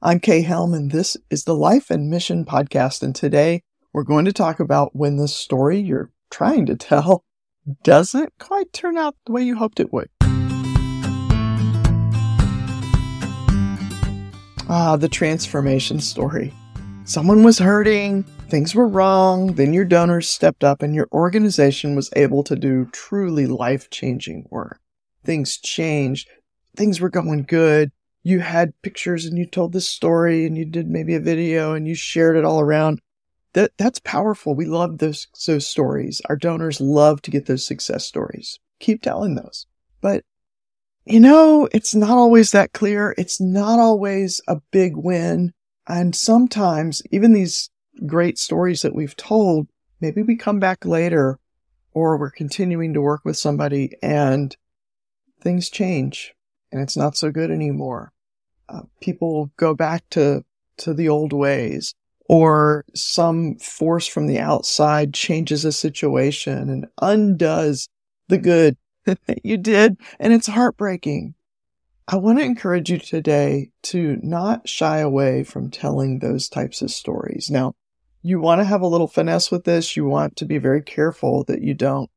I'm Kay Helm, and this is the Life and Mission Podcast. And today we're going to talk about when the story you're trying to tell doesn't quite turn out the way you hoped it would. Ah, the transformation story. Someone was hurting, things were wrong, then your donors stepped up, and your organization was able to do truly life changing work. Things changed, things were going good you had pictures and you told this story and you did maybe a video and you shared it all around. That that's powerful. We love those those stories. Our donors love to get those success stories. Keep telling those. But you know, it's not always that clear. It's not always a big win. And sometimes even these great stories that we've told, maybe we come back later or we're continuing to work with somebody and things change and it's not so good anymore. Uh, people go back to, to the old ways or some force from the outside changes a situation and undoes the good that you did. And it's heartbreaking. I want to encourage you today to not shy away from telling those types of stories. Now, you want to have a little finesse with this. You want to be very careful that you don't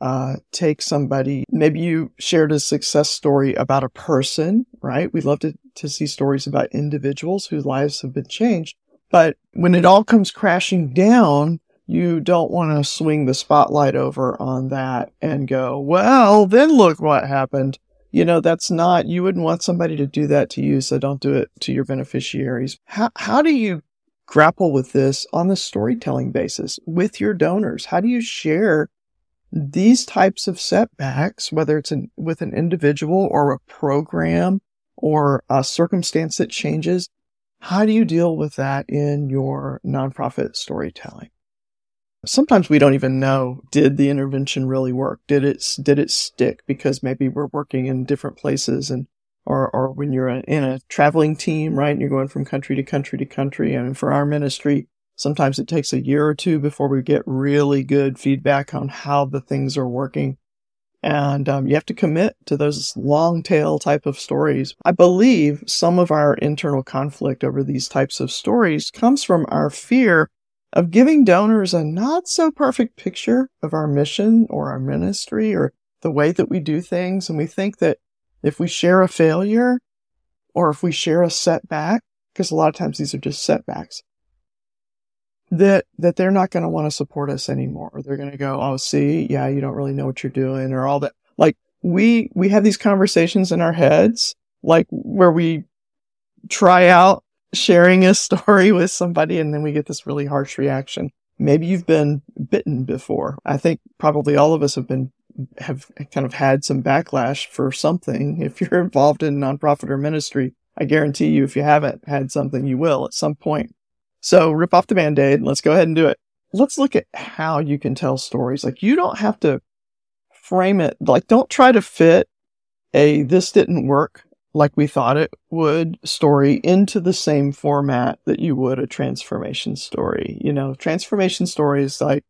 uh, take somebody. Maybe you shared a success story about a person, right? We love to, to see stories about individuals whose lives have been changed. But when it all comes crashing down, you don't want to swing the spotlight over on that and go, well, then look what happened. You know, that's not, you wouldn't want somebody to do that to you. So don't do it to your beneficiaries. How, how do you grapple with this on the storytelling basis with your donors? How do you share these types of setbacks, whether it's an, with an individual or a program or a circumstance that changes, how do you deal with that in your nonprofit storytelling? Sometimes we don't even know, did the intervention really work? Did it, did it stick? Because maybe we're working in different places and, or, or when you're in a traveling team, right? And you're going from country to country to country. I mean, for our ministry, Sometimes it takes a year or two before we get really good feedback on how the things are working. And um, you have to commit to those long tail type of stories. I believe some of our internal conflict over these types of stories comes from our fear of giving donors a not so perfect picture of our mission or our ministry or the way that we do things. And we think that if we share a failure or if we share a setback, because a lot of times these are just setbacks, that that they're not going to want to support us anymore. They're going to go, "Oh, see, yeah, you don't really know what you're doing," or all that. Like we we have these conversations in our heads, like where we try out sharing a story with somebody, and then we get this really harsh reaction. Maybe you've been bitten before. I think probably all of us have been have kind of had some backlash for something. If you're involved in nonprofit or ministry, I guarantee you, if you haven't had something, you will at some point. So rip off the band-aid. Let's go ahead and do it. Let's look at how you can tell stories. Like you don't have to frame it. Like don't try to fit a this didn't work like we thought it would story into the same format that you would a transformation story. You know, transformation stories like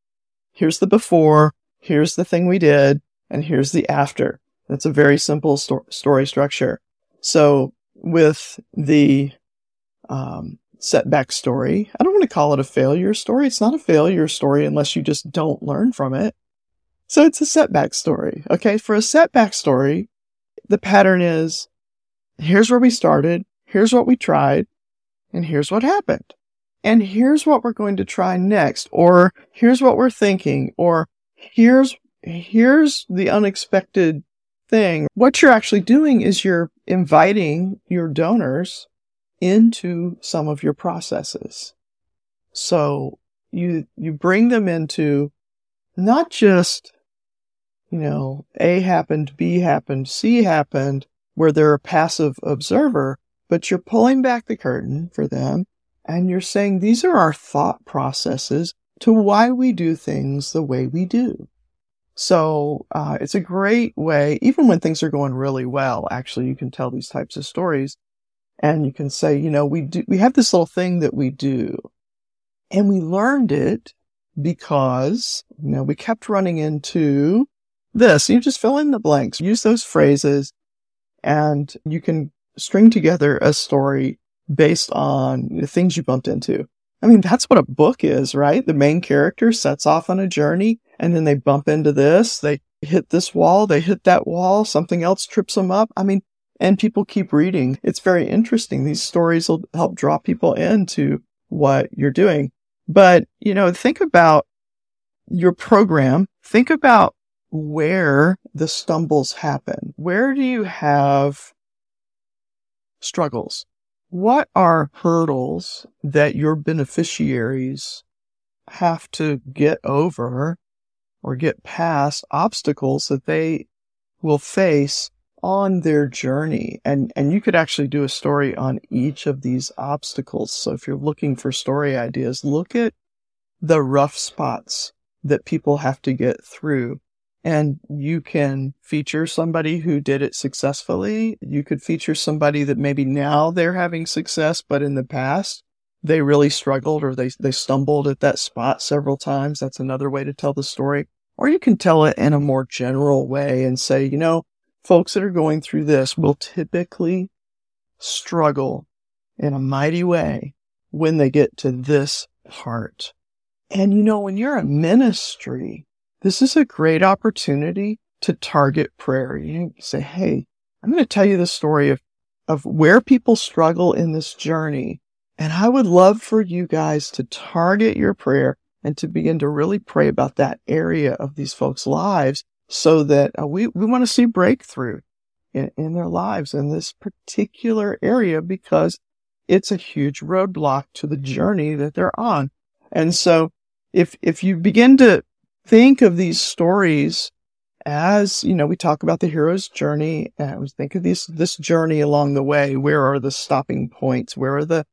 here's the before, here's the thing we did, and here's the after. That's a very simple sto- story structure. So with the um, setback story. I don't want to call it a failure story. It's not a failure story unless you just don't learn from it. So it's a setback story. Okay. For a setback story, the pattern is here's where we started. Here's what we tried and here's what happened. And here's what we're going to try next, or here's what we're thinking, or here's, here's the unexpected thing. What you're actually doing is you're inviting your donors into some of your processes. So you, you bring them into not just, you know, A happened, B happened, C happened, where they're a passive observer, but you're pulling back the curtain for them and you're saying these are our thought processes to why we do things the way we do. So uh, it's a great way, even when things are going really well. Actually, you can tell these types of stories and you can say, you know, we do, we have this little thing that we do and we learned it because, you know, we kept running into this. You just fill in the blanks, use those phrases and you can string together a story based on the things you bumped into. I mean, that's what a book is, right? The main character sets off on a journey and then they bump into this, they hit this wall, they hit that wall, something else trips them up. I mean, and people keep reading. It's very interesting. These stories will help draw people into what you're doing. But, you know, think about your program. Think about where the stumbles happen. Where do you have struggles? What are hurdles that your beneficiaries have to get over or get past obstacles that they will face on their journey? And, and you could actually do a story on each of these obstacles. So if you're looking for story ideas, look at the rough spots that people have to get through and you can feature somebody who did it successfully. You could feature somebody that maybe now they're having success, but in the past they really struggled or they, they stumbled at that spot several times. That's another way to tell the story. Or you can tell it in a more general way and say, you know, folks that are going through this will typically struggle in a mighty way when they get to this part. And you know, when you're a ministry, this is a great opportunity to target prayer. You say, Hey, I'm going to tell you the story of, of where people struggle in this journey. And I would love for you guys to target your prayer and to begin to really pray about that area of these folks' lives so that uh, we, we want to see breakthrough in, in their lives in this particular area because it's a huge roadblock to the journey that they're on. And so if, if you begin to think of these stories as, you know, we talk about the hero's journey and we think of this, this journey along the way. Where are the stopping points? Where are the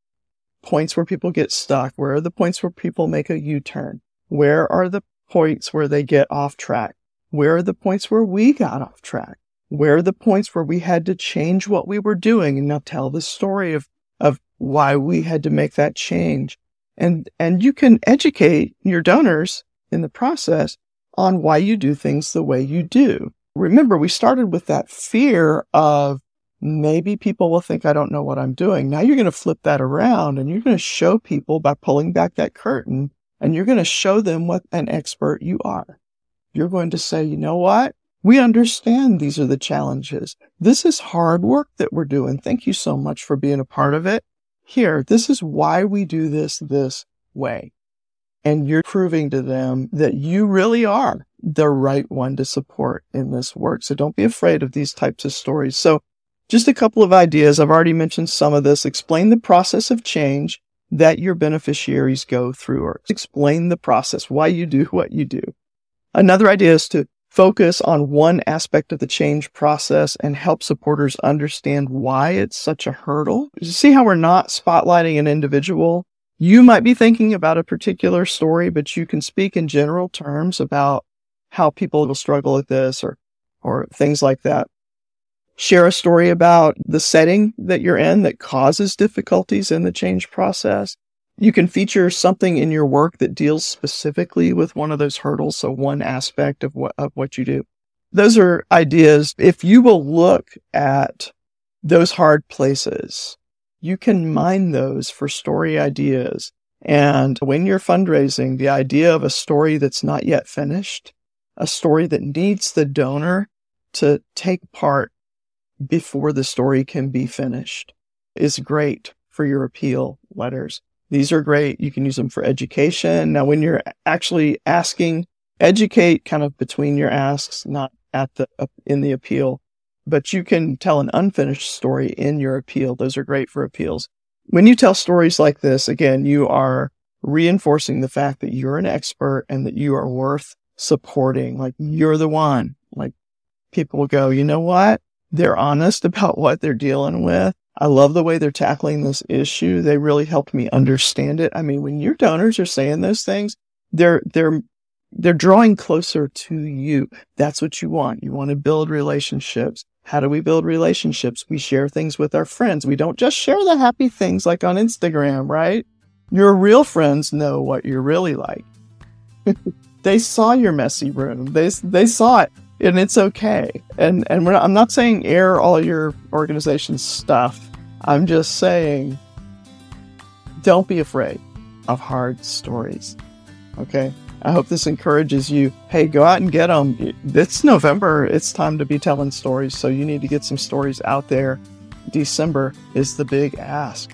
points where people get stuck? Where are the points where people make a U-turn? Where are the points where they get off track? Where are the points where we got off track? Where are the points where we had to change what we were doing and now tell the story of, of why we had to make that change? And, and you can educate your donors in the process on why you do things the way you do. Remember, we started with that fear of maybe people will think I don't know what I'm doing. Now you're going to flip that around and you're going to show people by pulling back that curtain and you're going to show them what an expert you are. You're going to say, you know what? We understand these are the challenges. This is hard work that we're doing. Thank you so much for being a part of it. Here, this is why we do this this way and you're proving to them that you really are the right one to support in this work. So don't be afraid of these types of stories. So just a couple of ideas. I've already mentioned some of this. Explain the process of change that your beneficiaries go through or explain the process, why you do what you do. Another idea is to focus on one aspect of the change process and help supporters understand why it's such a hurdle. You see how we're not spotlighting an individual you might be thinking about a particular story, but you can speak in general terms about how people will struggle with this or, or things like that. Share a story about the setting that you're in that causes difficulties in the change process. You can feature something in your work that deals specifically with one of those hurdles. So one aspect of what, of what you do. Those are ideas. If you will look at those hard places you can mine those for story ideas. And when you're fundraising, the idea of a story that's not yet finished, a story that needs the donor to take part before the story can be finished is great for your appeal letters. These are great. You can use them for education. Now, when you're actually asking, educate kind of between your asks, not at the, uh, in the appeal but you can tell an unfinished story in your appeal. Those are great for appeals. When you tell stories like this, again, you are reinforcing the fact that you're an expert and that you are worth supporting. Like you're the one. Like people go, you know what? They're honest about what they're dealing with. I love the way they're tackling this issue. They really helped me understand it. I mean, when your donors are saying those things, they're, they're they're drawing closer to you. That's what you want. You want to build relationships. How do we build relationships? We share things with our friends. We don't just share the happy things like on Instagram, right? Your real friends know what you're really like. they saw your messy room. They, they saw it and it's okay. And, and not, I'm not saying air all your organization's stuff. I'm just saying don't be afraid of hard stories. Okay? I hope this encourages you. Hey, go out and get them. It's November. It's time to be telling stories. So you need to get some stories out there. December is the big ask.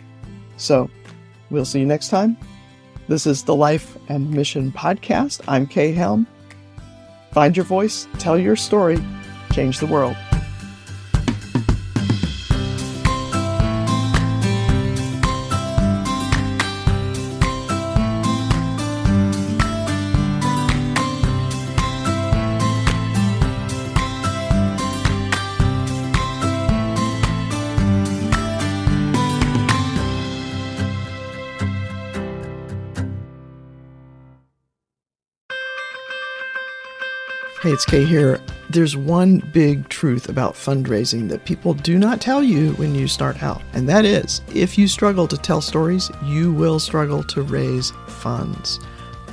So we'll see you next time. This is the Life and Mission Podcast. I'm Kay Helm. Find your voice, tell your story, change the world. Hey, it's Kay here. There's one big truth about fundraising that people do not tell you when you start out, and that is if you struggle to tell stories, you will struggle to raise funds.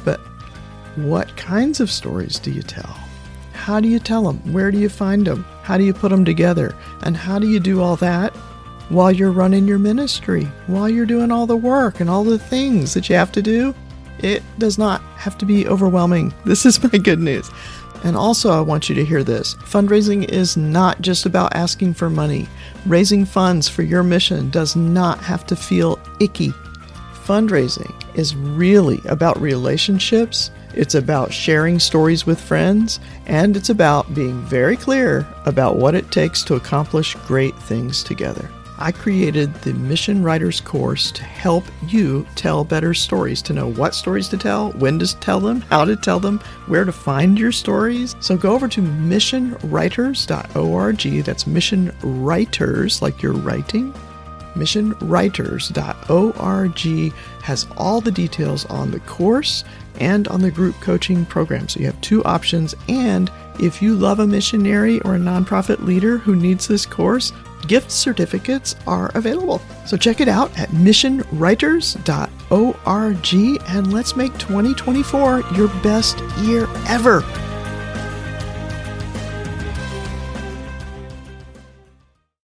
But what kinds of stories do you tell? How do you tell them? Where do you find them? How do you put them together? And how do you do all that while you're running your ministry, while you're doing all the work and all the things that you have to do? It does not have to be overwhelming. This is my good news. And also, I want you to hear this fundraising is not just about asking for money. Raising funds for your mission does not have to feel icky. Fundraising is really about relationships, it's about sharing stories with friends, and it's about being very clear about what it takes to accomplish great things together. I created the Mission Writers course to help you tell better stories, to know what stories to tell, when to tell them, how to tell them, where to find your stories. So go over to missionwriters.org. That's mission writers, like you're writing. Missionwriters.org has all the details on the course and on the group coaching program. So you have two options. And if you love a missionary or a nonprofit leader who needs this course, gift certificates are available. So check it out at missionwriters.org and let's make 2024 your best year ever.